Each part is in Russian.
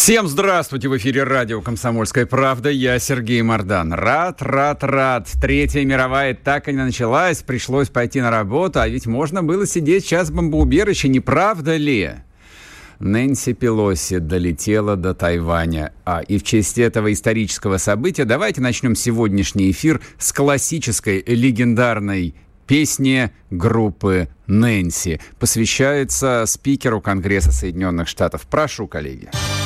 Всем здравствуйте! В эфире радио «Комсомольская правда». Я Сергей Мордан. Рад, рад, рад. Третья мировая так и не началась. Пришлось пойти на работу, а ведь можно было сидеть сейчас в бомбоубежище, не правда ли? Нэнси Пелоси долетела до Тайваня. А, и в честь этого исторического события давайте начнем сегодняшний эфир с классической легендарной песни группы Нэнси. Посвящается спикеру Конгресса Соединенных Штатов. Прошу, коллеги. пьяный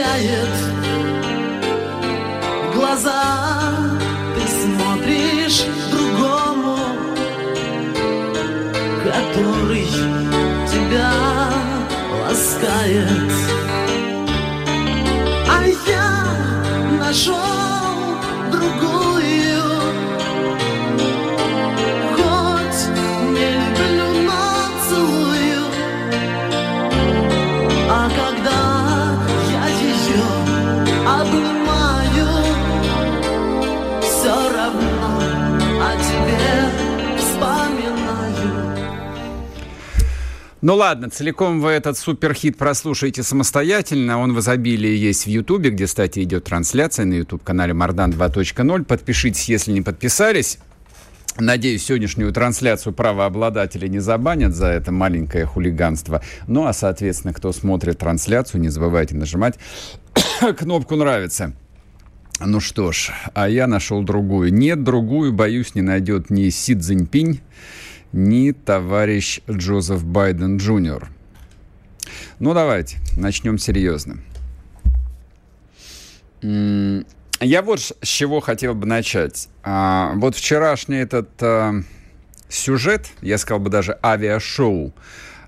качает глаза ты смотришь другому, который тебя ласкает. А я нашел Ну ладно, целиком вы этот суперхит прослушаете самостоятельно. Он в изобилии есть в Ютубе, где, кстати, идет трансляция на YouTube-канале Мардан 2.0. Подпишитесь, если не подписались. Надеюсь, сегодняшнюю трансляцию правообладатели не забанят за это маленькое хулиганство. Ну, а, соответственно, кто смотрит трансляцию, не забывайте нажимать кнопку «Нравится». Ну что ж, а я нашел другую. Нет, другую, боюсь, не найдет ни Си Цзиньпинь, ни товарищ Джозеф Байден Джуниор. Ну, давайте, начнем серьезно. Я вот с чего хотел бы начать. А, вот вчерашний этот а, сюжет, я сказал бы даже авиашоу,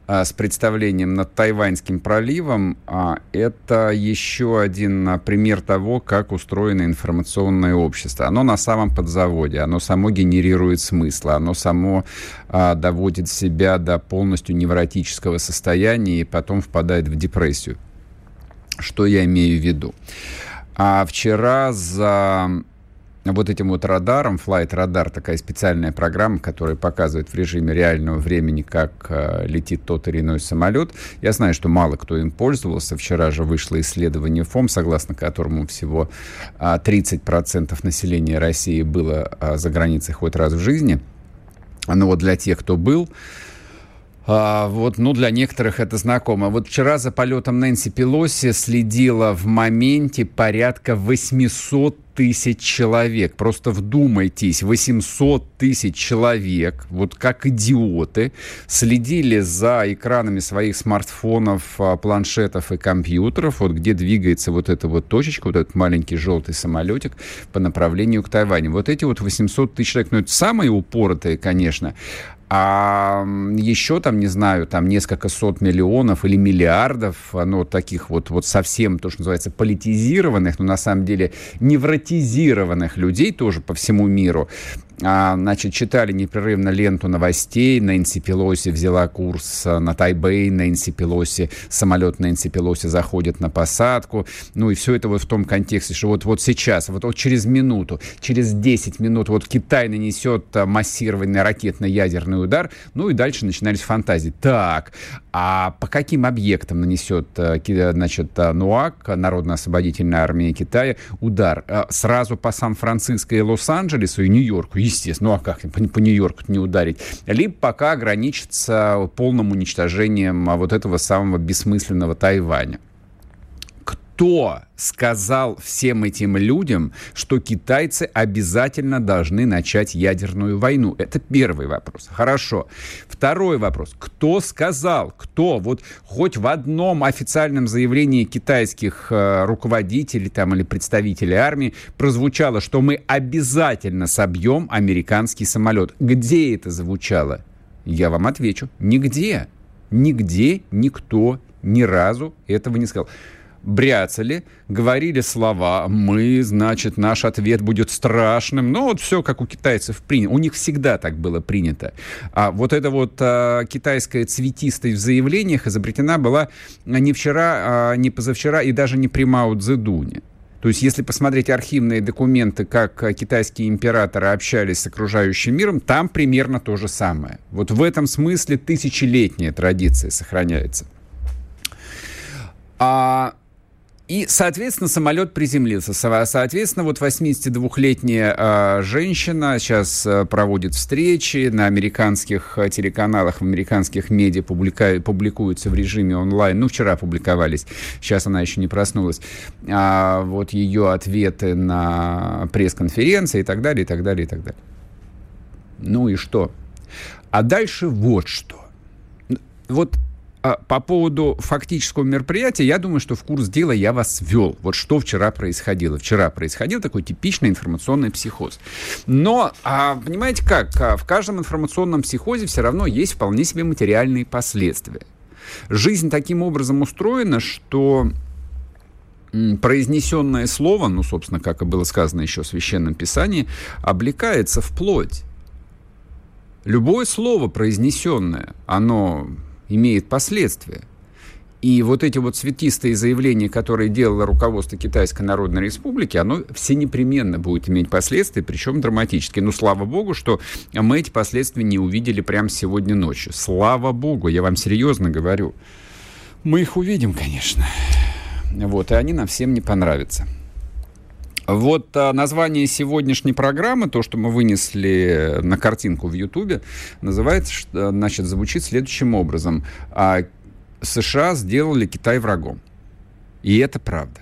с представлением над Тайваньским проливом, а, это еще один а, пример того, как устроено информационное общество. Оно на самом подзаводе, оно само генерирует смысл, оно само доводит себя до полностью невротического состояния и потом впадает в депрессию. Что я имею в виду? А вчера за вот этим вот радаром, Flight Radar, такая специальная программа, которая показывает в режиме реального времени, как э, летит тот или иной самолет. Я знаю, что мало кто им пользовался. Вчера же вышло исследование ФОМ, согласно которому всего э, 30% населения России было э, за границей хоть раз в жизни. Но вот для тех, кто был, а, вот, ну, для некоторых это знакомо. Вот вчера за полетом Нэнси Пелоси следила в моменте порядка 800 тысяч человек. Просто вдумайтесь, 800 тысяч человек, вот как идиоты, следили за экранами своих смартфонов, а, планшетов и компьютеров, вот где двигается вот эта вот точечка, вот этот маленький желтый самолетик по направлению к Тайваню. Вот эти вот 800 тысяч человек, ну, это самые упоротые, конечно, а еще там, не знаю, там несколько сот миллионов или миллиардов, ну, таких вот, вот совсем, то, что называется, политизированных, но на самом деле невротизированных людей тоже по всему миру, а, значит, читали непрерывно ленту новостей. Нэнси Пелоси взяла курс э, на Тайбэй. Нэнси Пелоси, самолет Нэнси Пелоси заходит на посадку. Ну и все это вот в том контексте, что вот, вот сейчас, вот, вот через минуту, через 10 минут вот Китай нанесет э, массированный ракетно-ядерный удар. Ну и дальше начинались фантазии. Так, а по каким объектам нанесет, э, значит, НУАК, Народно-освободительная армия Китая, удар? Сразу по Сан-Франциско и Лос-Анджелесу и Нью-Йорку? естественно, ну а как по, по Нью-Йорку не ударить, либо пока ограничиться полным уничтожением а, вот этого самого бессмысленного Тайваня кто сказал всем этим людям, что китайцы обязательно должны начать ядерную войну? Это первый вопрос. Хорошо. Второй вопрос. Кто сказал? Кто? Вот хоть в одном официальном заявлении китайских э, руководителей там, или представителей армии прозвучало, что мы обязательно собьем американский самолет. Где это звучало? Я вам отвечу. Нигде. Нигде никто ни разу этого не сказал бряцали, говорили слова, мы, значит, наш ответ будет страшным. Ну, вот все, как у китайцев принято. У них всегда так было принято. А вот эта вот а, китайская цветистость в заявлениях изобретена была не вчера, а не позавчера и даже не при Мао Цзэдуне. То есть, если посмотреть архивные документы, как китайские императоры общались с окружающим миром, там примерно то же самое. Вот в этом смысле тысячелетняя традиция сохраняется. А и, соответственно, самолет приземлился. Соответственно, вот 82-летняя э, женщина сейчас э, проводит встречи на американских э, телеканалах, в американских медиа публика... публикуются в режиме онлайн. Ну, вчера публиковались, сейчас она еще не проснулась. А, вот ее ответы на пресс-конференции и так далее, и так далее, и так далее. Ну и что? А дальше вот что. Вот а по поводу фактического мероприятия, я думаю, что в курс дела я вас ввел. Вот что вчера происходило. Вчера происходил такой типичный информационный психоз. Но, а, понимаете как, а, в каждом информационном психозе все равно есть вполне себе материальные последствия. Жизнь таким образом устроена, что произнесенное слово, ну, собственно, как и было сказано еще в Священном Писании, облекается в плоть. Любое слово произнесенное, оно имеет последствия. И вот эти вот цветистые заявления, которые делало руководство Китайской Народной Республики, оно все непременно будет иметь последствия, причем драматические. Но слава богу, что мы эти последствия не увидели прямо сегодня ночью. Слава богу, я вам серьезно говорю. Мы их увидим, конечно. Вот, и они нам всем не понравятся. Вот а, название сегодняшней программы, то, что мы вынесли на картинку в Ютубе, называется, значит, звучит следующим образом. А, США сделали Китай врагом. И это правда.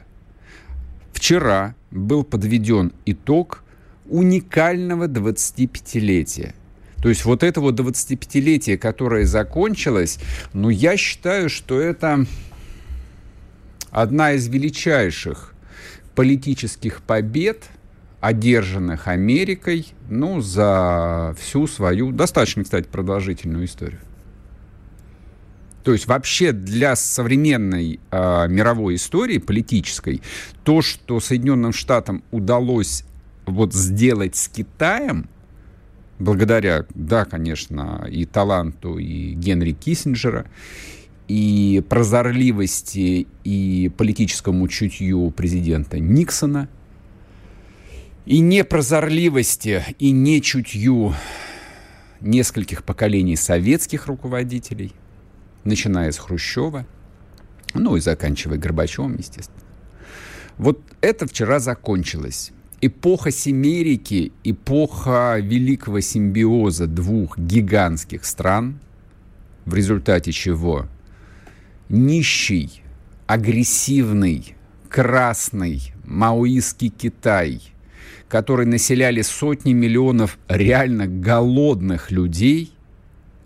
Вчера был подведен итог уникального 25-летия. То есть вот это вот 25-летие, которое закончилось, ну, я считаю, что это одна из величайших политических побед, одержанных Америкой, ну, за всю свою, достаточно, кстати, продолжительную историю. То есть вообще для современной э, мировой истории политической то, что Соединенным Штатам удалось вот сделать с Китаем, благодаря, да, конечно, и таланту и Генри Киссинджера, и прозорливости, и политическому чутью президента Никсона, и непрозорливости, и нечутью нескольких поколений советских руководителей, начиная с Хрущева, ну и заканчивая Горбачевым, естественно. Вот это вчера закончилось. Эпоха Семерики, эпоха великого симбиоза двух гигантских стран, в результате чего нищий, агрессивный, красный маоистский Китай, который населяли сотни миллионов реально голодных людей,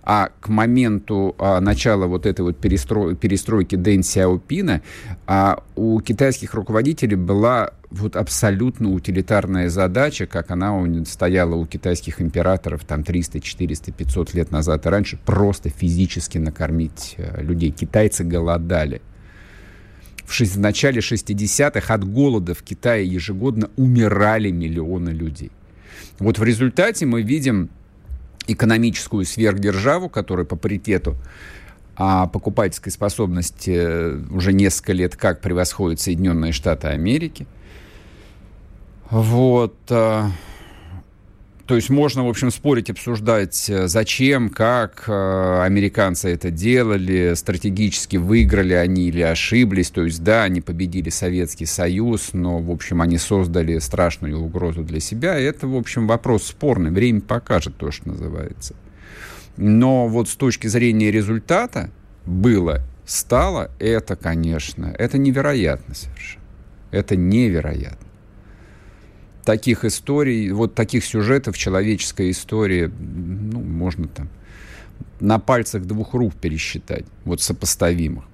а к моменту а, начала вот этой вот перестро... перестройки Дэн Сяопина а, у китайских руководителей была вот абсолютно утилитарная задача, как она стояла у китайских императоров там 300, 400, 500 лет назад и раньше, просто физически накормить э, людей. Китайцы голодали. В, в начале 60-х от голода в Китае ежегодно умирали миллионы людей. Вот в результате мы видим экономическую сверхдержаву, которая по паритету а покупательской способности э, уже несколько лет как превосходит Соединенные Штаты Америки – вот. Э, то есть можно, в общем, спорить, обсуждать, э, зачем, как э, американцы это делали, стратегически выиграли они или ошиблись. То есть, да, они победили Советский Союз, но, в общем, они создали страшную угрозу для себя. И это, в общем, вопрос спорный. Время покажет то, что называется. Но вот с точки зрения результата было, стало, это, конечно, это невероятно совершенно. Это невероятно. Таких историй, вот таких сюжетов человеческой истории, ну, можно там на пальцах двух рук пересчитать, вот сопоставимых.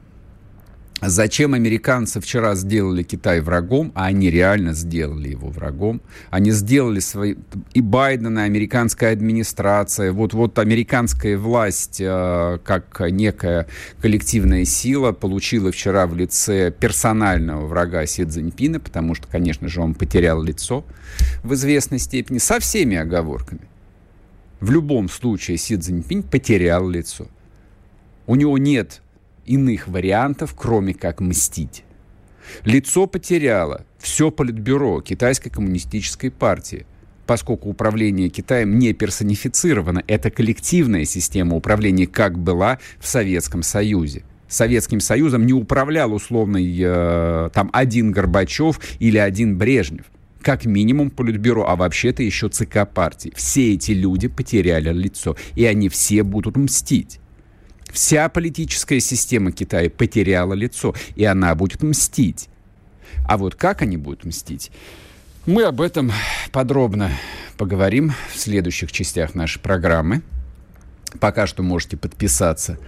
Зачем американцы вчера сделали Китай врагом, а они реально сделали его врагом. Они сделали свои... И Байден, и американская администрация, вот, вот американская власть, э, как некая коллективная сила, получила вчера в лице персонального врага Си Цзиньпина, потому что, конечно же, он потерял лицо в известной степени, со всеми оговорками. В любом случае Си Цзиньпинь потерял лицо. У него нет иных вариантов, кроме как мстить. Лицо потеряло все политбюро Китайской коммунистической партии, поскольку управление Китаем не персонифицировано, это коллективная система управления, как была в Советском Союзе. Советским Союзом не управлял условный э, там один Горбачев или один Брежнев. Как минимум Политбюро, а вообще-то еще ЦК партии. Все эти люди потеряли лицо, и они все будут мстить. Вся политическая система Китая потеряла лицо, и она будет мстить. А вот как они будут мстить? Мы об этом подробно поговорим в следующих частях нашей программы. Пока что можете подписаться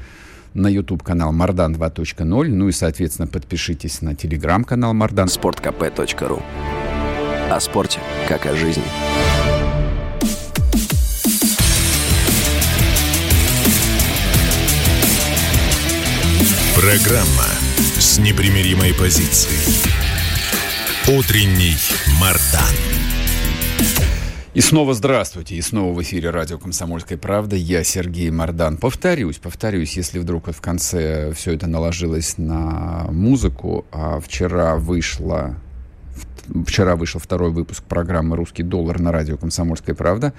на YouTube-канал Мардан 2.0, ну и, соответственно, подпишитесь на телеграм-канал Мардан. sportkp.ru О спорте, как о жизни. Программа с непримиримой позицией. Утренний Мардан. И снова здравствуйте. И снова в эфире радио «Комсомольская правда». Я Сергей Мордан. Повторюсь, повторюсь, если вдруг в конце все это наложилось на музыку, а вчера вышла Вчера вышел второй выпуск программы «Русский доллар» на радио «Комсомольская правда».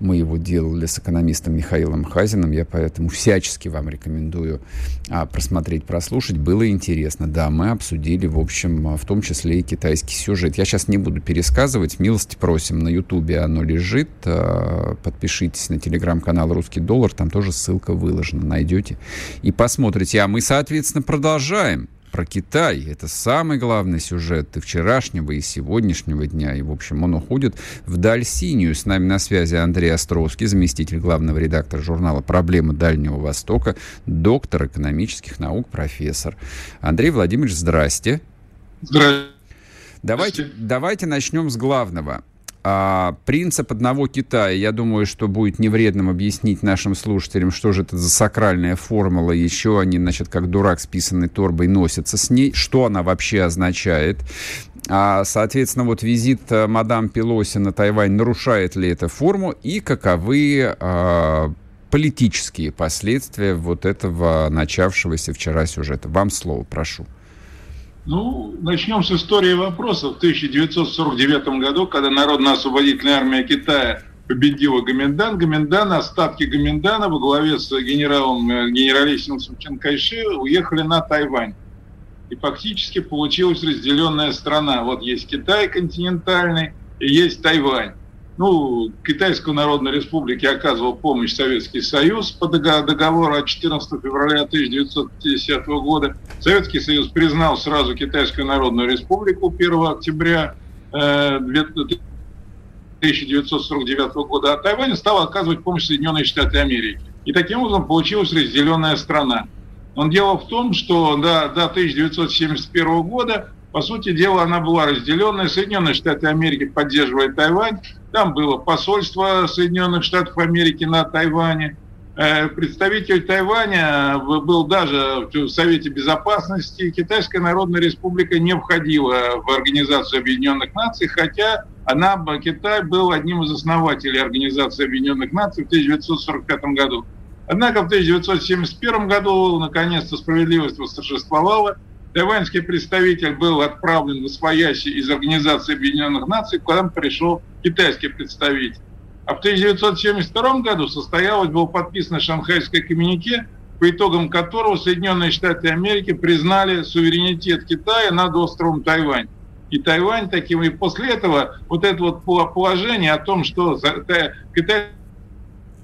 Мы его делали с экономистом Михаилом Хазиным. Я поэтому всячески вам рекомендую а, просмотреть, прослушать. Было интересно. Да, мы обсудили, в общем, в том числе и китайский сюжет. Я сейчас не буду пересказывать. Милости просим. На Ютубе оно лежит. А, подпишитесь на телеграм-канал «Русский доллар». Там тоже ссылка выложена. Найдете и посмотрите. А мы, соответственно, продолжаем про Китай. Это самый главный сюжет и вчерашнего, и сегодняшнего дня. И, в общем, он уходит вдаль синюю. С нами на связи Андрей Островский, заместитель главного редактора журнала «Проблемы Дальнего Востока», доктор экономических наук, профессор. Андрей Владимирович, здрасте. Здравствуйте. Давайте, давайте начнем с главного. А, принцип одного Китая, я думаю, что будет невредным объяснить нашим слушателям, что же это за сакральная формула, еще они, значит, как дурак с писанной торбой носятся с ней, что она вообще означает. А, соответственно, вот визит э, мадам Пелоси на Тайвань, нарушает ли это форму и каковы а, политические последствия вот этого начавшегося вчера сюжета. Вам слово, прошу. Ну, начнем с истории вопроса. В 1949 году, когда Народно-освободительная армия Китая победила Гоминдан, Гоминдан, остатки Гоминдана во главе с генералом, э, генералиссимусом Чен Кайши уехали на Тайвань. И фактически получилась разделенная страна. Вот есть Китай континентальный и есть Тайвань ну, Китайской Народной Республике оказывал помощь Советский Союз по договору от 14 февраля 1950 года. Советский Союз признал сразу Китайскую Народную Республику 1 октября 1949 э, года, а Тайвань стал оказывать помощь Соединенные Штаты Америки. И таким образом получилась разделенная страна. Но дело в том, что до, до 1971 года по сути дела, она была разделенная. Соединенные Штаты Америки поддерживают Тайвань. Там было посольство Соединенных Штатов Америки на Тайване. Э, представитель Тайваня был даже в Совете Безопасности. Китайская Народная Республика не входила в Организацию Объединенных Наций, хотя она, Китай был одним из основателей Организации Объединенных Наций в 1945 году. Однако в 1971 году наконец-то справедливость восторжествовала, Тайваньский представитель был отправлен в своящий из Организации Объединенных Наций, куда пришел китайский представитель. А в 1972 году состоялось, было подписано Шанхайское коммюнике, по итогам которого Соединенные Штаты Америки признали суверенитет Китая над островом Тайвань. И Тайвань таким, и после этого вот это вот положение о том, что Китай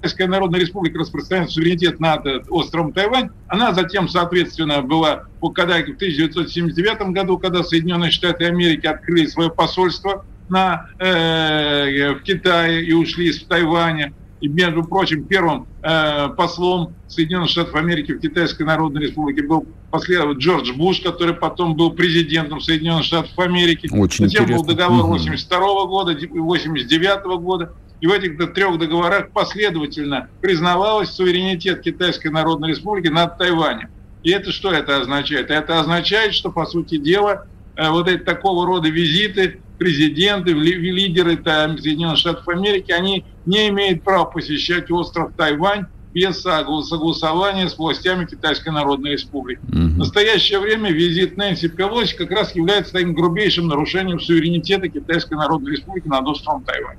Китайская Народная Республика распространяет суверенитет над островом Тайвань, она затем, соответственно, была, когда в 1979 году, когда Соединенные Штаты Америки открыли свое посольство на, э, в Китае и ушли из Тайваня, и, между прочим, первым э, послом Соединенных Штатов Америки в Китайской Народной Республике был последователь Джордж Буш, который потом был президентом Соединенных Штатов Америки. Очень Затем интересно. был договор Мгм. 82 года, 89 года. И в этих трех договорах последовательно признавалось суверенитет Китайской Народной Республики над Тайванем. И это что это означает? Это означает, что, по сути дела, э, вот эти такого рода визиты, президенты, ли- лидеры там, Соединенных Штатов Америки, они не имеют права посещать остров Тайвань без согла- согласования с властями Китайской Народной Республики. В Мгм. настоящее время визит Нэнси Пелоси как раз является таким грубейшим нарушением суверенитета Китайской Народной Республики над островом Тайвань.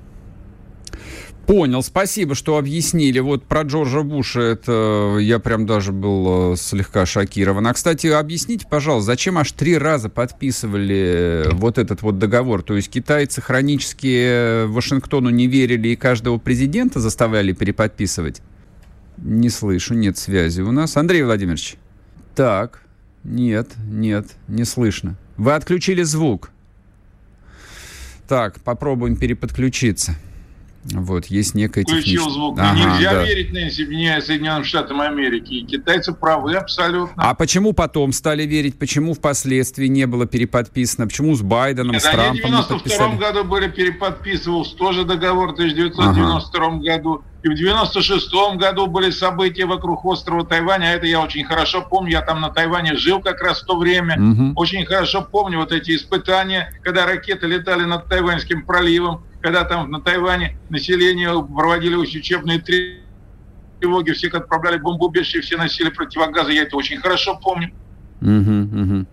Понял, спасибо, что объяснили. Вот про Джорджа Буша это я прям даже был э, слегка шокирован. А, кстати, объясните, пожалуйста, зачем аж три раза подписывали вот этот вот договор? То есть китайцы хронически Вашингтону не верили и каждого президента заставляли переподписывать? Не слышу, нет связи у нас. Андрей Владимирович. Так, нет, нет, не слышно. Вы отключили звук. Так, попробуем переподключиться. Вот, есть некая Включил звук. Ага, Нельзя да. верить Нэнси не Соединенным Штатам Америки. И китайцы правы абсолютно. А почему потом стали верить? Почему впоследствии не было переподписано? Почему с Байденом, с Нет, они в Трампом не 92 подписали? году были переподписывался тоже договор в 1992 году. И в 96 году были события вокруг острова Тайвань. А это я очень хорошо помню. Я там на Тайване жил как раз в то время. Мгм. Очень хорошо помню вот эти испытания, когда ракеты летали над Тайваньским проливом, когда там на Тайване население проводили учебные тревоги, всех отправляли в бомбоубежище, все носили противогазы. Я это очень хорошо помню. Мгм, мгм.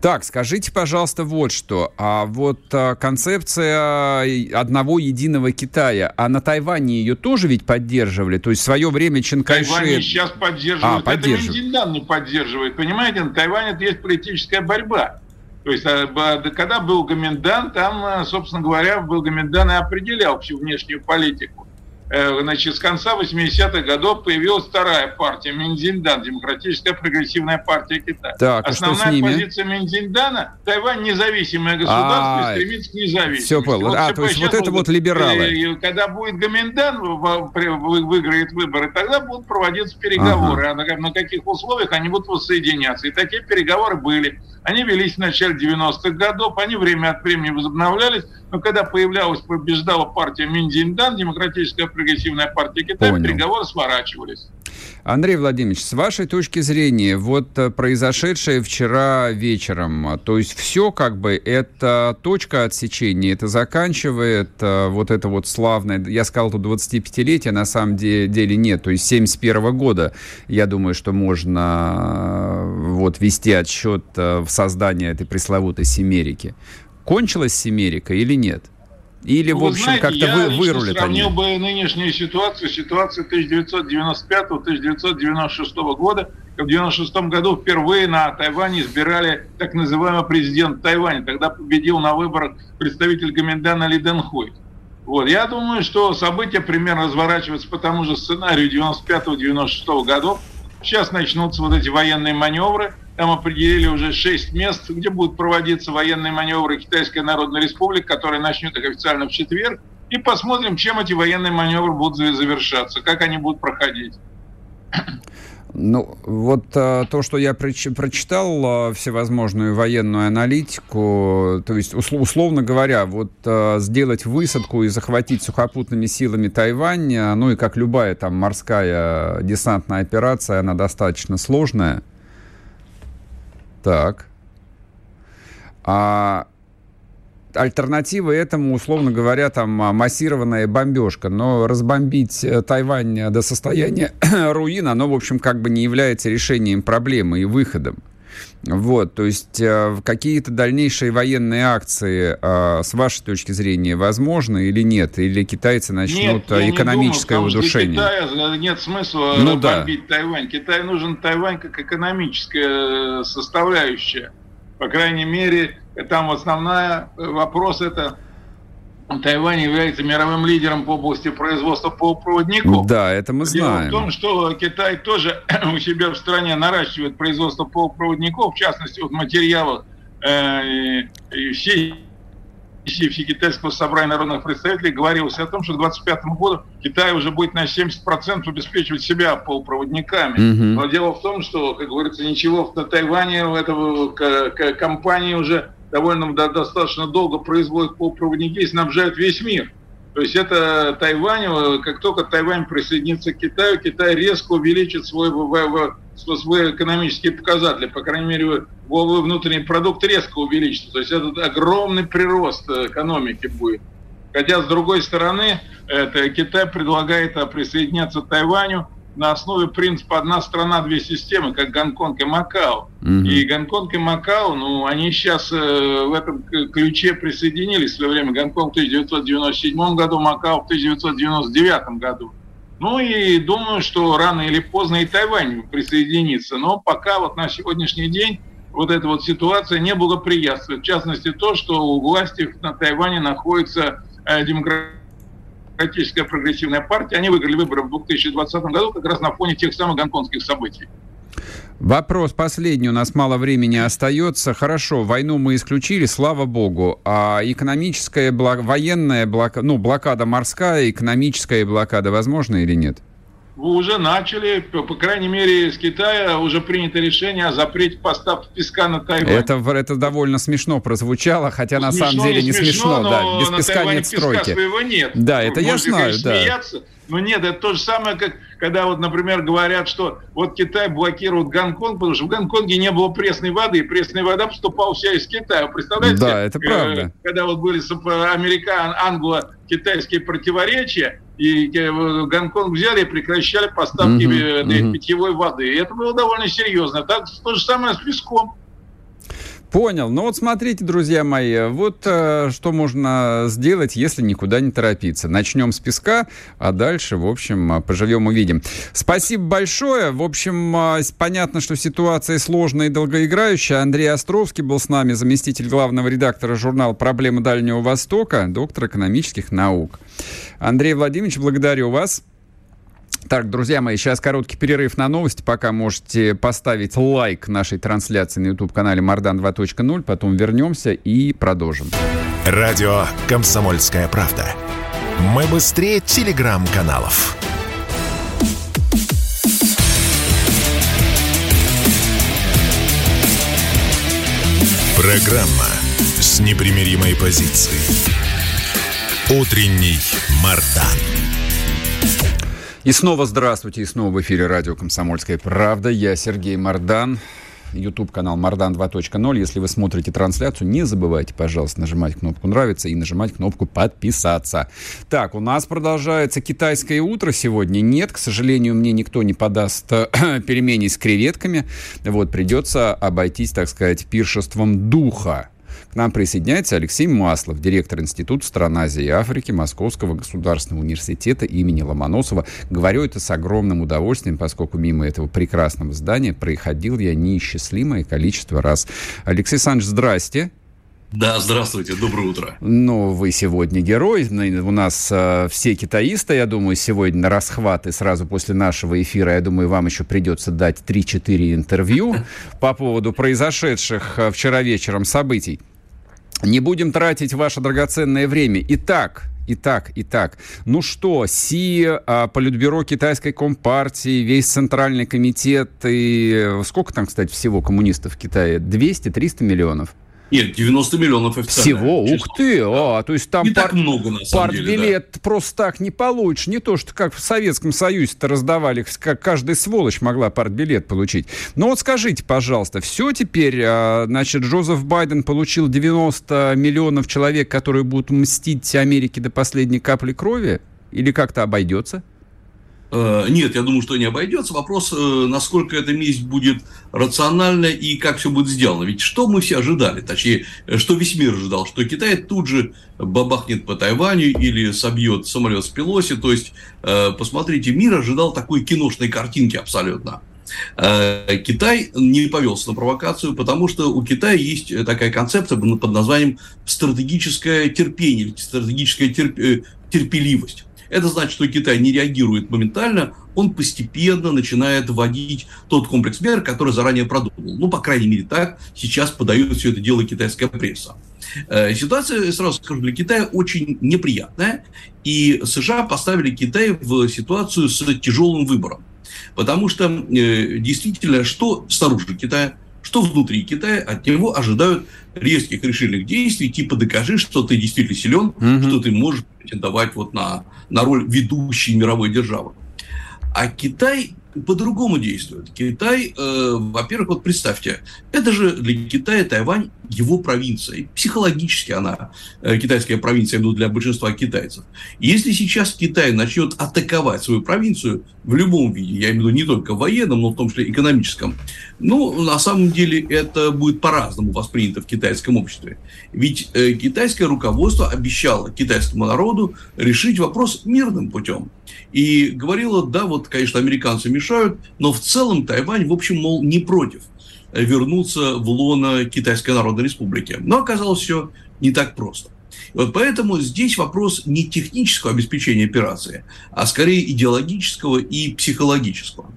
Так, скажите, пожалуйста, вот что. А вот а, концепция э, одного единого Китая, а на Тайване ее тоже ведь поддерживали? То есть в свое время Тайвань Чанкайши... сейчас поддерживает. А, Это поддерживает. Минзиндан не поддерживает. Понимаете, на Тайване это есть политическая борьба. То есть, да, когда был Гоминдан, там, а, собственно говоря, был Гоминдан и определял всю внешнюю политику. Э, Значит, с конца 80-х годов появилась вторая партия, Минзиндан, Демократическая прогрессивная партия Китая. Так, и что с Основная ними? позиция Минзиндана – Тайвань независимое государство А, стремится к независимости. всё понял. А, всё то есть вот это вот либералы. Когда будет Гоминдан, выиграет выборы, тогда будут проводиться переговоры. А на, на каких условиях они будут воссоединяться. И такие переговоры были. Они велись в начале 90-х годов, они время от времени возобновлялись, но когда появлялась, побеждала партия Минзиндан, Демократическая прогрессивная партия Китая, Понял. переговоры сворачивались. Андрей Владимирович, с вашей точки зрения, вот э, произошедшее вчера вечером, а, то есть все как бы это точка отсечения, это заканчивает э, вот это вот славное, я сказал, тут 25-летие, на самом де- деле нет, то есть 71 года, я думаю, что можно э, вот вести отсчет э, в создании этой пресловутой Семерики. Кончилась Семерика или нет? Или, Ну, в общем, как-то я вы, вырулят они? сравнил бы нынешнюю ситуацию с ситуацией 1995-1996 года. В 1996 году впервые на Тайване избирали так называемый президент Тайваня. Тогда победил на выборах представитель Гоминдана Ли Дэнхуй. Вот. Я думаю, что события примерно разворачиваются по тому же сценарию 95-96 годов. Сейчас начнутся вот эти военные маневры. Там определили уже шесть мест, где будут проводиться военные маневры Китайской Народной Республики, которые начнут их официально в четверг. И посмотрим, чем эти военные маневры будут завершаться, как они будут проходить. Ну, вот а, то, что я проч- прочитал а, всевозможную военную аналитику, то есть, усл- условно говоря, вот а, сделать высадку и захватить сухопутными силами Тайвань, ну и как любая там морская десантная операция, она достаточно сложная. Так. А альтернатива этому, условно говоря, там а, массированная бомбежка. Но разбомбить э, Тайвань э, до состояния руин, оно, в общем, как бы не является решением проблемы и выходом. Вот, то есть э, какие-то дальнейшие военные акции, э, с вашей точки зрения, возможны или нет? Или китайцы начнут я э, не экономическое думаю, удушение? Китая нет смысла Ну да. бомбить Тайвань. Китаю нужен Тайвань как экономическая э, составляющая. По крайней мере, там основная э, вопрос это Тайвань является мировым лидером в области производства полупроводников. Да, это мы знаем. Дело в том, что Китай тоже у себя в стране наращивает производство полупроводников, в частности, вот материалов. Э, и все Китайского собрания народных представителей говорилось о том, что к 2025 году Китай уже будет на 70% обеспечивать себя полупроводниками. Мгм. Но дело в том, что, как говорится, ничего на Тайване у этого к- к- компании уже довольно до- достаточно долго производят полупроводники и снабжают весь мир. То есть это Тайвань, э, как только Тайвань присоединится к Китаю, Китай резко увеличит свой экономические показатели, по крайней мере, валовой внутренний продукт резко увеличится. То есть это огромный прирост э, экономики будет. Хотя, с другой стороны, это Китай предлагает а, присоединяться к Тайваню на основе принципа «одна страна, две системы», как Гонконг и Макао. Мгм. И Гонконг и Макао, ну, они сейчас в этом ключе присоединились в свое время. Гонконг в 1997 году, Макао в 1999 году. Ну и думаю, что рано или поздно и Тайвань присоединится. Но пока вот на сегодняшний день вот эта вот ситуация не благоприятствует. В частности, то, что у власти на Тайване находится э, демократическая прогрессивная партия. Они выиграли выборы в 2020 году как раз на фоне тех самых гонконгских событий. Вопрос последний, у нас мало времени остается. Хорошо, войну мы исключили, слава богу. А экономическая, бла- военная блокада, ну, блокада морская, экономическая блокада возможна или нет? Вы уже начали, по, по крайней мере, из Китая уже принято решение о запрете поставки песка на Тайвань. Это, это довольно смешно прозвучало, хотя на Смешно, самом деле не смешно, но да. Без на песка Тайване нет песка стройки. своего нет. Да, это я Можете, знаю, конечно, да. смеяться, но нет, это то же самое, как когда вот, например, говорят, что вот Китай блокирует Гонконг, потому что в Гонконге не было пресной воды, и пресная вода поступала вся из Китая. Представляете? Да, это э, правда. Когда вот были американ, англо-китайские противоречия, и э, Гонконг взяли и прекращали поставки э, мгм. питьевой воды. И это было довольно серьезно. Так то же самое с песком. Понял. Ну вот смотрите, друзья мои, вот э, что можно сделать, если никуда не торопиться. Начнем с песка, а дальше, в общем, э, поживем увидим. Спасибо большое. В общем, э, понятно, что ситуация сложная и долгоиграющая. Андрей Островский был с нами, заместитель главного редактора журнала «Проблемы Дальнего Востока», доктор экономических наук. Андрей Владимирович, благодарю вас. Так, друзья мои, сейчас короткий перерыв на новости. Пока можете поставить лайк нашей трансляции на YouTube-канале Мардан 2.0. Потом вернемся и продолжим. Радио «Комсомольская правда». Мы быстрее телеграм-каналов. Программа с непримиримой позицией. Утренний Мардан. И снова здравствуйте, и снова в эфире радио «Комсомольская правда». Я Сергей Мардан. YouTube-канал Мардан 2.0. Если вы смотрите трансляцию, не забывайте, пожалуйста, нажимать кнопку «Нравится» и нажимать кнопку «Подписаться». Так, у нас продолжается китайское утро сегодня. Нет, к сожалению, мне никто не подаст пельменей с креветками. Вот, придется обойтись, так сказать, пиршеством духа. К нам присоединяется Алексей Маслов, директор Института стран Азии и Африки Московского государственного университета имени Ломоносова. Говорю это с огромным удовольствием, поскольку мимо этого прекрасного здания проходил я неисчислимое количество раз. Алексей Александрович, здрасте. Да, здравствуйте, доброе утро. Ну, вы сегодня герой. У нас э, все китаисты, я думаю, сегодня на расхват. И сразу после нашего эфира, я думаю, вам еще придется дать 3-4 интервью по поводу произошедших э, вчера вечером событий. Не будем тратить ваше драгоценное время. Итак, Итак, итак, ну что, Си, а, Политбюро Китайской Компартии, весь Центральный комитет и э, сколько там, кстати, всего коммунистов в Китае? 200-300 миллионов? Нет, 90 миллионов официально. Всего? Ух ты! А, то есть там Не пар- так много, на самом деле, партбилет просто так не получишь. Не то, что как в Советском Союзе-то раздавали, как каждая сволочь могла партбилет получить. Но вот скажите, пожалуйста, все теперь, а, значит, Джозеф Байден получил 90 миллионов человек, которые будут мстить Америке до последней капли крови? Или как-то обойдется? Э, Нет, я думаю, что не обойдется. Вопрос, э, насколько эта месть будет рациональна и как все будет сделано. Ведь что мы все ожидали, точнее, э, что весь мир ожидал, что Китай тут же бабахнет по Тайваню или собьет самолет с Пелоси. То есть, посмотрите, мир ожидал такой киношной картинки абсолютно. Китай не повелся на провокацию, потому что у Китая есть такая концепция под названием стратегическое терпение, стратегическая терп... Терпеливость. Это значит, что Китай не реагирует моментально, он постепенно начинает вводить тот комплекс мер, который заранее продумал. Ну, по крайней мере, так сейчас подает все это дело китайская пресса. Э, ситуация, сразу скажу, для Китая очень неприятная, и США поставили Китай в ситуацию с тяжелым выбором. Потому что э, действительно, что снаружи Китая, что внутри Китая, от него ожидают резких решительных действий, типа докажи, что ты действительно силен, угу. что ты можешь претендовать вот на, на роль ведущей мировой державы. А Китай по-другому действует. Китай, э, во-первых, вот представьте, это же для Китая Тайвань его провинция. Психологически она, э, китайская провинция, ну, для большинства китайцев. Если сейчас Китай начнет атаковать свою провинцию в любом виде, я имею в виду не только военном, но в том числе экономическом, ну, на самом деле это будет по-разному воспринято в китайском обществе. Ведь э, китайское руководство обещало китайскому народу решить вопрос мирным путем. И говорило, да, вот, конечно, американцы мешают, но в целом Тайвань, в общем, мол, не против вернуться в лоно Китайской Народной Республики. Но оказалось все не так просто. Вот поэтому здесь вопрос не технического обеспечения операции, а скорее идеологического и психологического.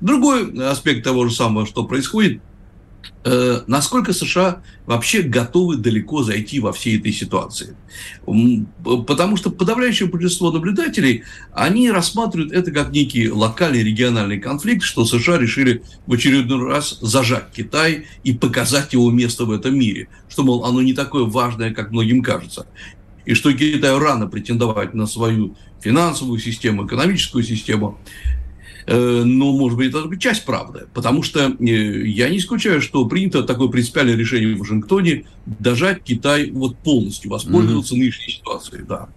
Другой аспект того же самого, что происходит – насколько США вообще готовы далеко зайти во всей этой ситуации. Потому что подавляющее большинство наблюдателей, они рассматривают это как некий локальный региональный конфликт, что США решили в очередной раз зажать Китай и показать его место в этом мире, что, мол, оно не такое важное, как многим кажется. И что Китаю рано претендовать на свою финансовую систему, экономическую систему. Э, но, может быть, это часть правды. Потому что э, я не исключаю, что принято такое принципиальное решение в Вашингтоне дожать Китай вот полностью, воспользоваться mm-hmm. нынешней ситуацией. Да.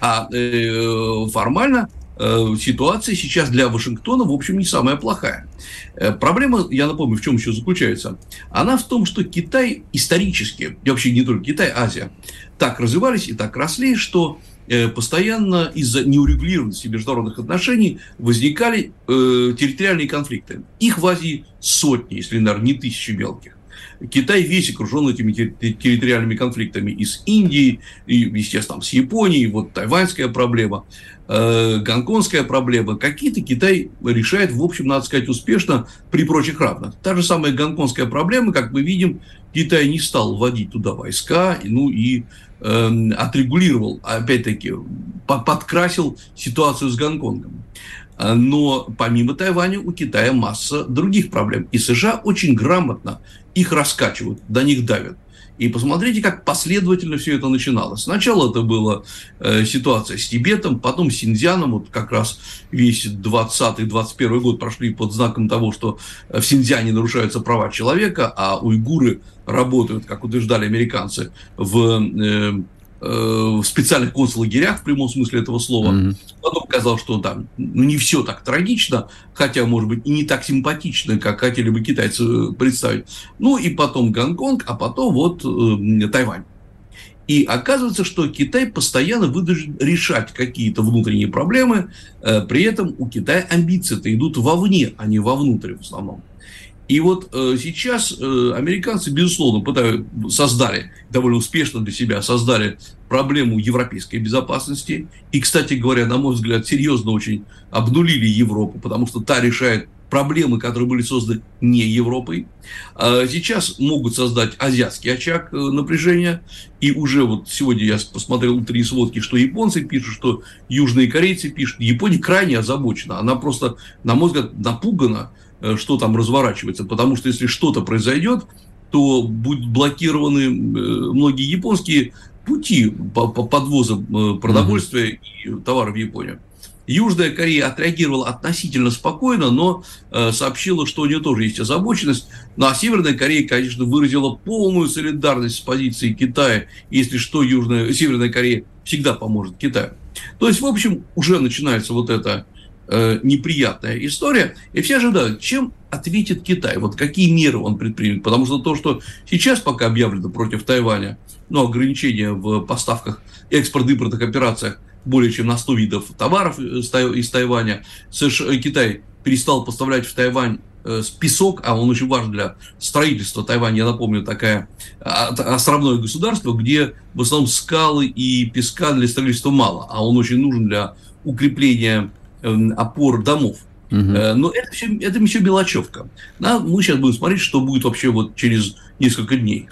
А э, формально э, ситуация сейчас для Вашингтона, в общем, не самая плохая. Э, проблема, я напомню, в чем еще заключается. Она в том, что Китай исторически, и вообще не только Китай, Азия, так развивались и так росли, что Э, постоянно из-за неурегулированности международных отношений возникали э, территориальные конфликты. Их в Азии сотни, если, наверное, не тысячи мелких. Китай весь окружен этими территориальными конфликтами и с Индией, и, естественно, с Японией, вот тайваньская проблема, э, гонконгская проблема. Какие-то Китай решает, в общем, надо сказать, успешно при прочих равных. Та же самая гонконгская проблема, как мы видим, Китай не стал вводить туда войска, ну и э, отрегулировал, опять-таки, подкрасил ситуацию с Гонконгом. А, но помимо Тайваня у Китая масса других проблем. И США очень грамотно их раскачивают, до них давят. И посмотрите, как последовательно все это начиналось. Сначала это была э, ситуация с Тибетом, потом с Синьцзяном. Вот как раз весь 20-21 год прошли под знаком того, что в Синьцзяне нарушаются права человека, а уйгуры работают, как утверждали американцы, в э, в специальных концлагерях, в прямом смысле этого слова. Mm-hmm. Потом казалось, что там ну, не все так трагично, хотя, может быть, и не так симпатично, как хотели бы китайцы э, представить. Ну, и потом Гонконг, а потом вот э, Тайвань. И оказывается, что Китай постоянно вынужден решать какие-то внутренние проблемы, э, при этом у Китая амбиции-то идут вовне, а не вовнутрь в основном. И вот э, сейчас э, американцы, безусловно, пытаются, создали, довольно успешно для себя создали проблему европейской безопасности. И, кстати говоря, на мой взгляд, серьезно очень обнулили Европу, потому что та решает проблемы, которые были созданы не Европой. А сейчас могут создать азиатский очаг э, напряжения. И уже вот сегодня я посмотрел утренние сводки, что японцы пишут, что южные корейцы пишут. Япония крайне озабочена. Она просто, на мой взгляд, напугана Э, что там разворачивается, потому что если что-то произойдет, то будут блокированы э, многие японские пути по, по подвоза э, продовольствия mm-hmm. и товаров в Японию. Южная Корея отреагировала относительно спокойно, но э, сообщила, что у нее тоже есть озабоченность. Ну а Северная Корея, конечно, выразила полную солидарность с позицией Китая. Если что, Южная, Северная Корея всегда поможет Китаю. То есть, в общем, уже начинается вот это э, неприятная история, и все ожидают, чем ответит Китай, вот какие меры он предпримет, потому что то, что сейчас пока объявлено против Тайваня, ну, ограничения в поставках, экспорт-импортных операциях более чем на 100 видов товаров из Тайваня, США, Китай перестал поставлять в Тайвань э, песок, а он очень важен для строительства. Тайваня, я напомню, такая а, островное государство, где в основном скалы и песка для строительства мало, а он очень нужен для укрепления опор домов. Угу. Но это, все, это еще мелочевка. Да, мы сейчас будем смотреть, что будет вообще вот через несколько дней.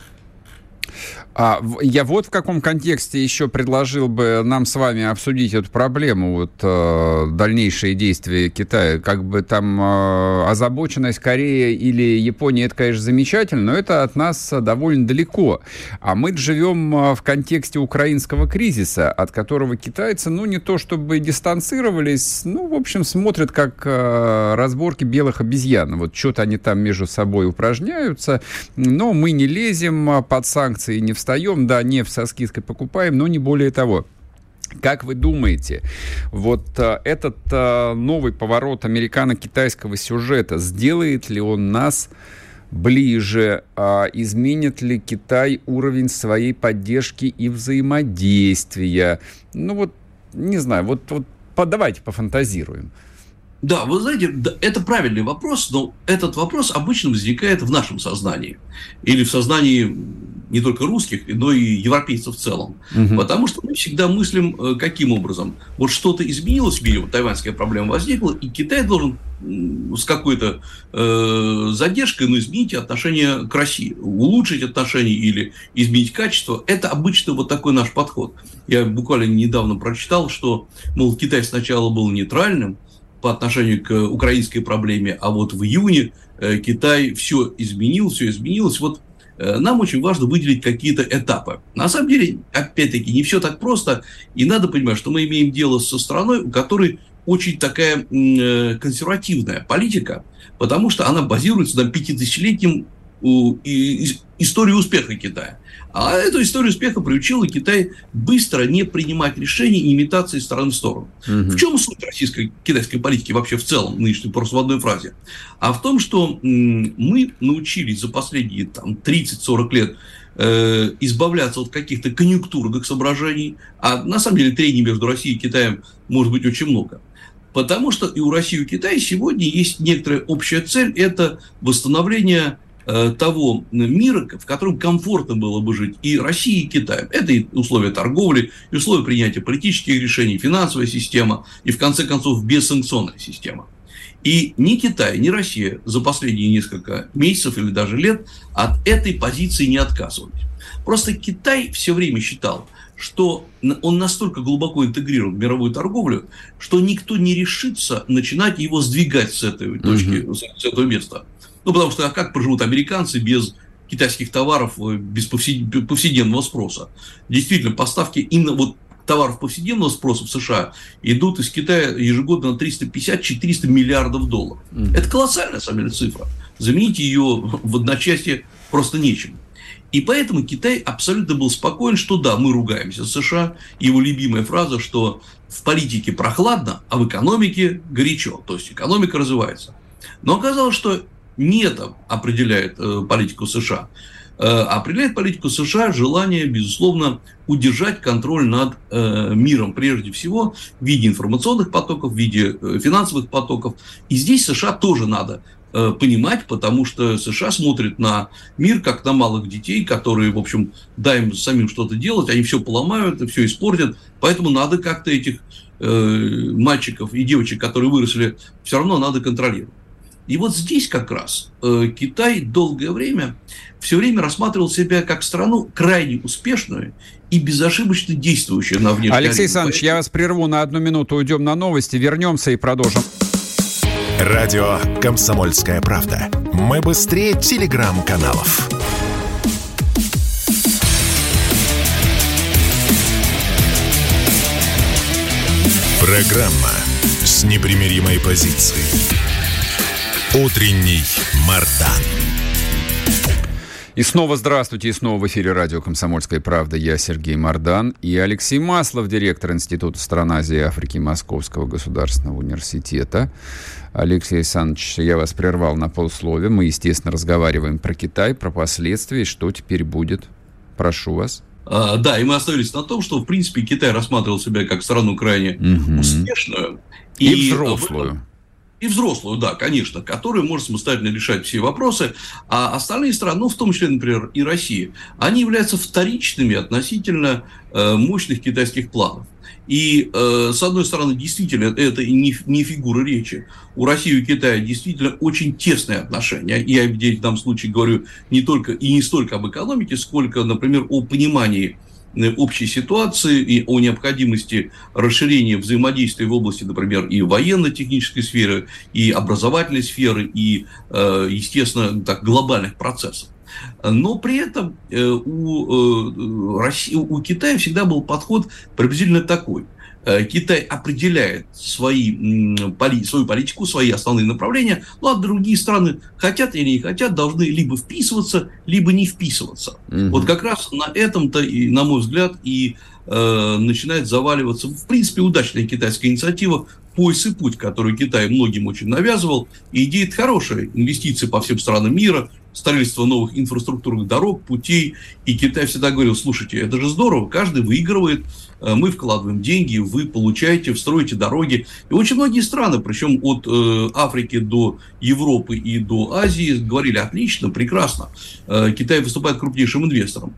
А, я вот в каком контексте еще предложил бы нам с вами обсудить эту проблему, вот э, дальнейшие действия Китая. Как бы там э, озабоченность Кореи или Японии, это, конечно, замечательно, но это от нас довольно далеко. А мы живем э, в контексте украинского кризиса, от которого китайцы, ну, не то чтобы дистанцировались, ну, в общем, смотрят как э, разборки белых обезьян. Вот что-то они там между собой упражняются, но мы не лезем под санкции, не встаем, да, нефть со скидкой покупаем, но не более того. Как вы думаете, вот а, этот а, новый поворот американо-китайского сюжета, сделает ли он нас ближе, а, изменит ли Китай уровень своей поддержки и взаимодействия? Ну вот, не знаю, вот, вот давайте пофантазируем. Да, вы знаете, это правильный вопрос, но этот вопрос обычно возникает в нашем сознании. Или в сознании не только русских, но и европейцев в целом. Угу. Потому что мы всегда мыслим э, каким образом? Вот что-то изменилось в мире, вот тайваньская проблема возникла, и Китай должен с какой-то э, задержкой, но изменить отношение к России, улучшить отношения или изменить качество. Это обычно вот такой наш подход. Я буквально недавно прочитал, что, мол, Китай сначала был нейтральным, по отношению к украинской проблеме, а вот в июне э, Китай все изменил, все изменилось. Вот э, нам очень важно выделить какие-то этапы. На самом деле, опять-таки, не все так просто, и надо понимать, что мы имеем дело со страной, у которой очень такая э, консервативная политика, потому что она базируется на пятитысячелетнем истории успеха Китая. А эту историю успеха приучила Китай быстро не принимать решений и имитации стороны в сторону. Угу. В чем суть российской китайской политики вообще в целом, нынешней, просто в одной фразе? А в том, что мы научились за последние там, 30-40 лет э, избавляться от каких-то конъюнктурных соображений, а на самом деле трений между Россией и Китаем может быть очень много. Потому что и у России, и у Китая сегодня есть некоторая общая цель – это восстановление того мира, в котором комфортно было бы жить и России, и Китаю. Это и условия торговли, и условия принятия политических решений, финансовая система, и в конце концов бессанкционная система. И ни Китай, ни Россия за последние несколько месяцев или даже лет от этой позиции не отказывались. Просто Китай все время считал, что он настолько глубоко интегрирован в мировую торговлю, что никто не решится начинать его сдвигать с этой точки, mm-hmm. с этого места. Ну, потому что а как проживут американцы без китайских товаров, э, без повседневного спроса? Действительно, поставки именно вот товаров повседневного спроса в США идут из Китая ежегодно на 350-400 миллиардов долларов. Mm. Это колоссальная, на самом деле, цифра. Заменить ее в одночасье просто нечем. И поэтому Китай абсолютно был спокоен, что да, мы ругаемся с США. Его любимая фраза, что в политике прохладно, а в экономике горячо. То есть экономика развивается. Но оказалось, что не это определяет э, политику США. Э, определяет политику США желание, безусловно, удержать контроль над э, миром, прежде всего в виде информационных потоков, в виде финансовых потоков. И здесь США тоже надо понимать, потому что США смотрит на мир как на малых детей, которые, в общем, дай им самим что-то делать, они все поломают, все испортят, поэтому надо как-то этих э, мальчиков и девочек, которые выросли, все равно надо контролировать. И вот здесь как раз э, Китай долгое время все время рассматривал себя как страну крайне успешную и безошибочно действующую на внешней Алексей Александрович, я вас прерву на одну минуту, уйдем на новости, вернемся и продолжим. Радио «Комсомольская правда». Мы быстрее телеграм-каналов. Программа с непримиримой позицией. Утренний Мардан. И снова здравствуйте, и снова в эфире радио «Комсомольская правда». Я Сергей Мардан и Алексей Маслов, директор Института стран Азии и Африки Московского государственного университета. Алексей Александрович, я вас прервал на полсловия. Мы, естественно, разговариваем про Китай, про последствия, что теперь будет. Прошу вас. А, да, и мы остановились на том, что, в принципе, Китай рассматривал себя как страну крайне угу. успешную. И, и взрослую И взрослую, да, конечно, которая может самостоятельно решать все вопросы. А остальные страны, ну, в том числе, например, и Россия, они являются вторичными относительно э, мощных китайских планов. И, э, с одной стороны, действительно, это не, не фигура речи. У России и Китая действительно очень тесные отношения. Я в данном случае говорю не только и не столько об экономике, сколько, например, о понимании общей ситуации и о необходимости расширения взаимодействия в области, например, и военно-технической сферы, и образовательной сферы, и, э, естественно, так, глобальных процессов. Но при этом э, у, России, у Китая всегда был подход приблизительно такой – Э, Китай определяет свои, свою политику, свои основные направления, ну а другие страны хотят или не хотят, должны либо вписываться, либо не вписываться. Угу. Вот как раз на этом-то, на мой взгляд, и э, начинает заваливаться, в принципе, удачная китайская инициатива пояс и путь, который Китай многим очень навязывал. И идея хорошая. Инвестиции по всем странам мира, строительство новых инфраструктурных дорог, путей. И Китай всегда говорил, слушайте, это же здорово, каждый выигрывает, э, мы вкладываем деньги, вы получаете, строите дороги. И очень многие страны, причем от э, Африки до Европы и до Азии, говорили, отлично, прекрасно. Э, Китай выступает крупнейшим инвестором.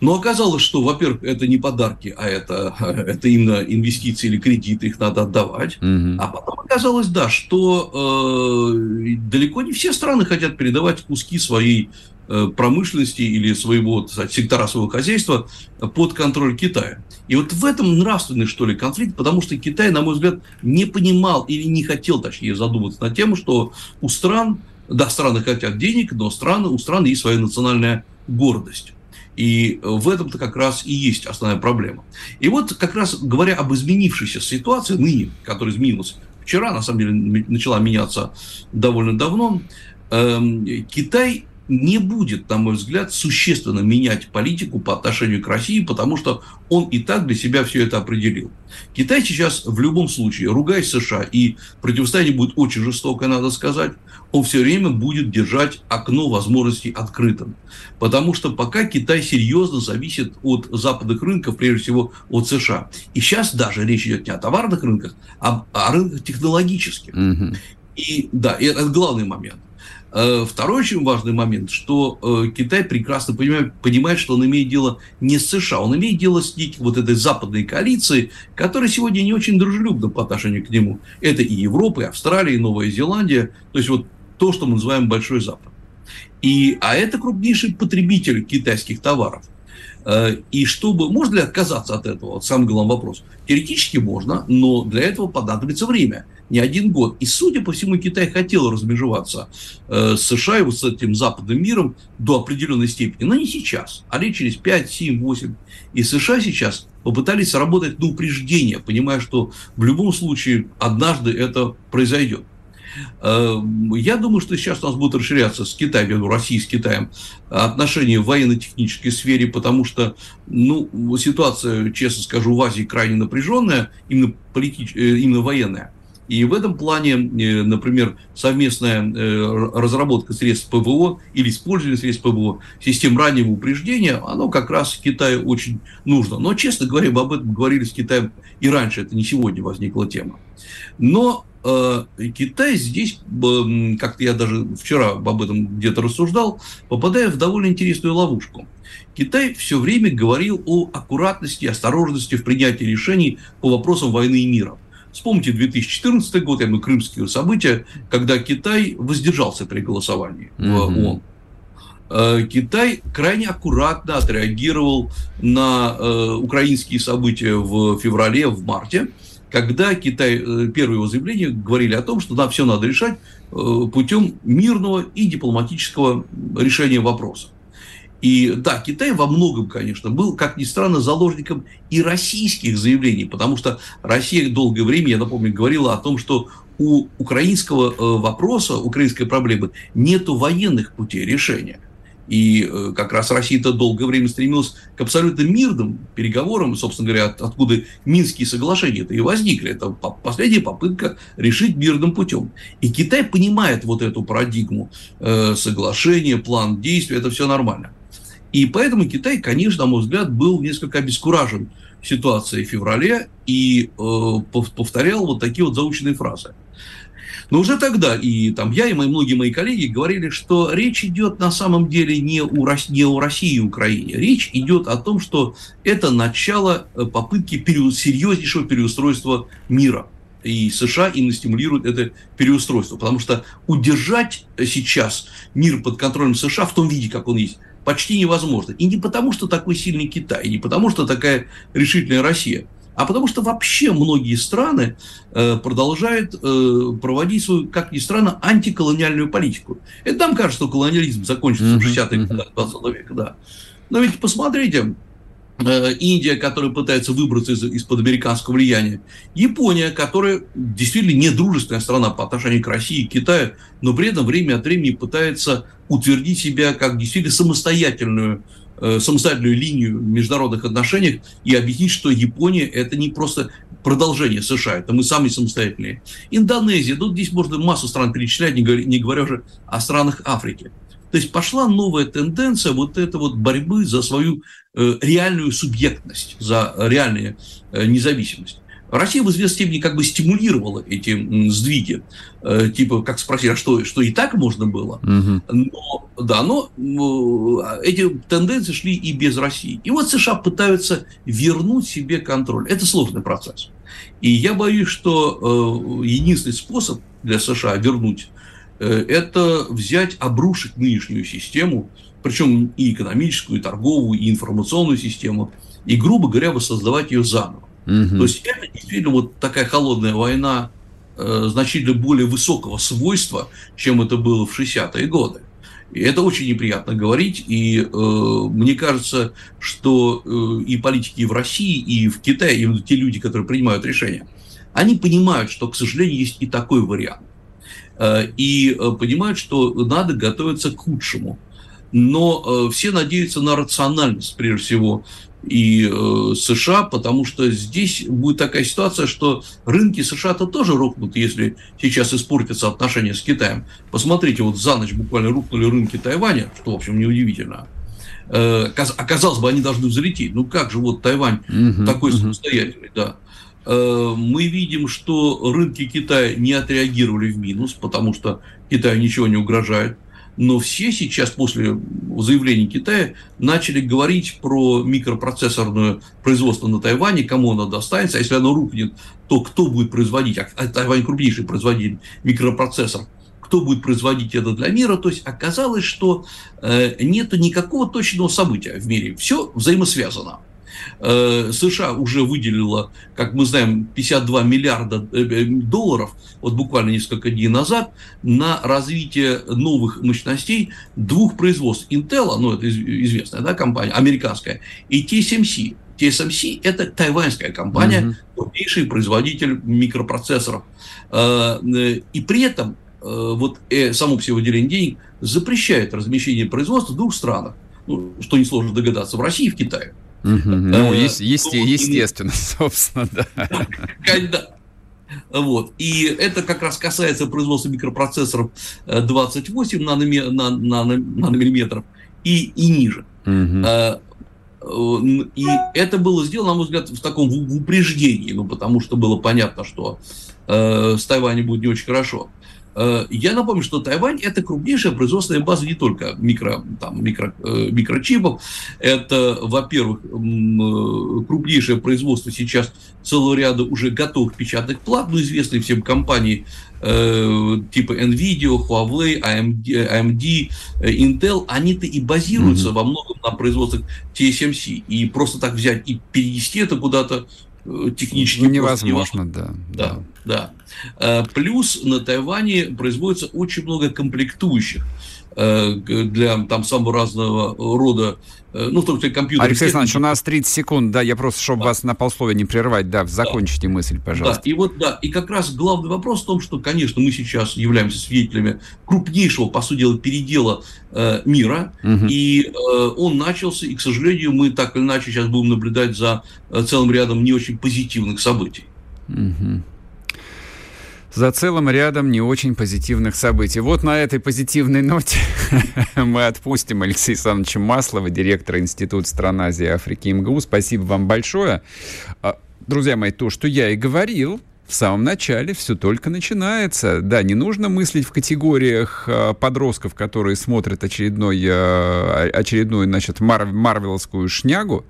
Но оказалось, что, во-первых, это не подарки, а это, это именно инвестиции или кредиты, их надо отдавать. Угу. А потом оказалось, да, что э, далеко не все страны хотят передавать куски своей э, промышленности или своего сказать, сектора своего хозяйства под контроль Китая. И вот в этом нравственный, что ли, конфликт, потому что Китай, на мой взгляд, не понимал или не хотел, точнее, задуматься над тем, что у стран, да, страны хотят денег, но страны, у стран есть своя национальная гордость. И в этом-то как раз и есть основная проблема. И вот как раз говоря об изменившейся ситуации ныне, которая изменилась вчера, на самом деле начала меняться довольно давно, э, Китай не будет, на мой взгляд, существенно менять политику по отношению к России, потому что он и так для себя все это определил. Китай сейчас в любом случае, ругаясь США, и противостояние будет очень жестокое, надо сказать, он все время будет держать окно возможностей открытым. Потому что пока Китай серьезно зависит от западных рынков, прежде всего от США. И сейчас даже речь идет не о товарных рынках, а о рынках технологических. Угу. И да, и это главный момент. Э, второй очень важный момент, что э, Китай прекрасно понимает, понимает, что он имеет дело не с США, он имеет дело с некой вот этой западной коалицией, которая сегодня не очень дружелюбна по отношению к нему. Это и Европа, и Австралия, и Новая Зеландия. То есть вот то, что мы называем Большой Запад. И, а это крупнейший потребитель китайских товаров. Э, и чтобы... Можно ли отказаться от этого? Вот самый главный вопрос. Теоретически можно, но для этого понадобится время. Не один год. И, судя по всему, Китай хотел размежеваться э, с США и вот с этим западным миром до определенной степени. Но не сейчас, а лет через 5, 7, 8. И США сейчас попытались работать на упреждение, понимая, что в любом случае однажды это произойдет. Эм, я думаю, что сейчас у нас будут расширяться с Китаем, я говорю, России с Китаем, отношения в военно-технической сфере, потому что ну, ситуация, честно скажу, в Азии крайне напряженная, именно, политич... Э, именно военная. И в этом плане, э, например, совместная э, разработка средств ПВО или использование средств ПВО, систем раннего упреждения, оно как раз Китаю очень нужно. Но, честно говоря, мы об этом говорили с Китаем и раньше, это не сегодня возникла тема. Но э, Китай здесь, как-то я даже вчера об этом где-то рассуждал, попадая в довольно интересную ловушку. Китай все время говорил о аккуратности, осторожности в принятии решений по вопросам войны и мира. Вспомните 2014 год, я думаю, крымские события, когда Китай воздержался при голосовании в ООН. Э, Китай крайне аккуратно отреагировал на э, украинские события в феврале, в марте, когда Китай, э, первые его заявления говорили о том, что да, все надо решать путем мирного и дипломатического решения вопроса. И да, Китай во многом, конечно, был, как ни странно, заложником и российских заявлений, потому что Россия долгое время, я напомню, говорила о том, что у украинского э, вопроса, украинской проблемы нет военных путей решения. И э, как раз Россия-то долгое время стремилась к абсолютно мирным переговорам, собственно говоря, от, откуда Минские соглашения-то и возникли. Это последняя попытка решить мирным путем. И Китай понимает вот эту парадигму э, соглашения, план действий, это все нормально. И поэтому Китай, конечно, на мой взгляд, был несколько обескуражен ситуацией в феврале и э, повторял вот такие вот заученные фразы. Но уже тогда и там я, и мои, многие мои коллеги говорили, что речь идет на самом деле не, у, не о России и Украине. Речь идет о том, что это начало э, попытки пере, серьезнейшего переустройства мира. И США именно стимулируют это переустройство. Потому что удержать сейчас мир под контролем США в том виде, как он есть, почти невозможно. И не потому, что такой сильный Китай, и не потому, что такая решительная Россия, а потому что вообще многие страны э, продолжают э, проводить свою, как ни странно, антиколониальную политику. Это нам кажется, что колониализм закончится mm-hmm. в 60-е годы 20 века, да. Но ведь посмотрите, Индия, которая пытается выбраться из, из-под американского влияния, Япония, которая действительно недружественная страна по отношению к России и Китаю, но при этом время от времени пытается утвердить себя как действительно самостоятельную Э, самостоятельную линию в международных отношениях и объяснить, что Япония это не просто продолжение США, это мы сами самостоятельные. Индонезия, тут здесь можно массу стран перечислять, не говоря, не говоря уже о странах Африки. То есть пошла новая тенденция вот этой вот борьбы за свою э, реальную субъектность, за реальную э, независимость. Россия в известной степени как бы стимулировала эти сдвиги. Э, типа, как спросить, а что, что и так можно было? Угу. Но, да, но эти тенденции шли и без России. И вот США пытаются вернуть себе контроль. Это сложный процесс. И я боюсь, что единственный способ для США вернуть это взять, обрушить нынешнюю систему, причем и экономическую, и торговую, и информационную систему, и, грубо говоря, воссоздавать ее заново. Угу. То есть это действительно вот такая холодная война э, значительно более высокого свойства, чем это было в 60-е годы. И это очень неприятно говорить, и э, мне кажется, что э, и политики и в России, и в Китае, именно те люди, которые принимают решения, они понимают, что, к сожалению, есть и такой вариант. Э, и э, понимают, что надо готовиться к худшему. Но э, все надеются на рациональность, прежде всего, и э, США, потому что здесь будет такая ситуация, что рынки США-то тоже рухнут, если сейчас испортятся отношения с Китаем. Посмотрите, вот за ночь буквально рухнули рынки Тайваня, что, в общем, неудивительно. Э, оказалось бы, они должны взлететь. Ну как же вот Тайвань угу, такой угу. самостоятельный, да. Э, мы видим, что рынки Китая не отреагировали в минус, потому что Китаю ничего не угрожает но все сейчас после заявления Китая начали говорить про микропроцессорное производство на Тайване, кому оно достанется, а если оно рухнет, то кто будет производить, а, а Тайвань крупнейший производитель микропроцессор, кто будет производить это для мира. То есть оказалось, что э, нет никакого точного события в мире. Все взаимосвязано. Э, США уже выделила, как мы знаем, 52 миллиарда э, э, долларов, вот буквально несколько дней назад, на развитие новых мощностей двух производств. Intel, ну это известная да, компания, американская, и TSMC. TSMC – это тайваньская компания, крупнейший производитель микропроцессоров. И при этом вот само по себе выделение денег запрещает размещение производства в двух странах. Ну, что несложно догадаться, в России и в Китае. Ну, э, есть, естественно, собственно, да. Когда, вот. И это как раз касается производства микропроцессоров 28 наноме, на, на, нанометров и, и ниже. Угу. И это было сделано, на мой взгляд, в таком в упреждении, ну, потому что было понятно, что э, с Тайванем будет не очень хорошо. Э, я напомню, что Тайвань – это крупнейшая производственная база не только микро, там, микро, э, микрочипов. Это, во-первых, э, крупнейшее производство сейчас целого ряда уже готовых печатных плат, ну, известные всем компании типа NVIDIA, Huawei, AMD, AMD Intel, они-то и базируются mm-hmm. во многом на производствах TSMC. И просто так взять и перенести это куда-то технически невозможно, невозможно, да. Да, да. да. Э, плюс на Тайване производится очень много комплектующих э, для там самого разного рода, э, ну, в том числе компьютерных. Алексей Александрович, у нас 30 секунд, да, я просто, чтобы да. вас на полсловия не прерывать, да, закончите да. мысль, пожалуйста. Да, и вот, да, и как раз главный вопрос в том, что, конечно, мы сейчас являемся свидетелями крупнейшего, по сути дела, передела э, мира, угу. и э, он начался, и, к сожалению, мы так или иначе сейчас будем наблюдать за целым рядом не очень позитивных событий. Угу. За целым рядом не очень позитивных событий. Вот на этой позитивной ноте мы отпустим Алексея Александровича Маслова, директора Института стран Азии и Африки МГУ. Спасибо вам большое. А, друзья мои, то, что я и говорил, в самом начале все только начинается. Да, не нужно мыслить в категориях э, подростков, которые смотрят очередной, э, очередную, значит, мар марвеловскую шнягу,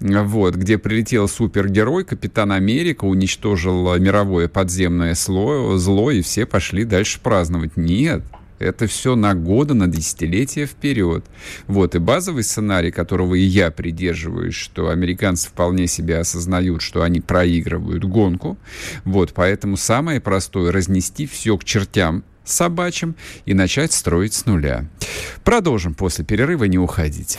вот, где прилетел супергерой, Капитан Америка, уничтожил мировое подземное сло, зло, и все пошли дальше праздновать. Нет, это все на годы, на десятилетия вперед. Вот, и базовый сценарий, которого и я придерживаюсь, что американцы вполне себе осознают, что они проигрывают гонку. Вот, поэтому самое простое — разнести все к чертям собачьим и начать строить с нуля. Продолжим после перерыва, не уходите.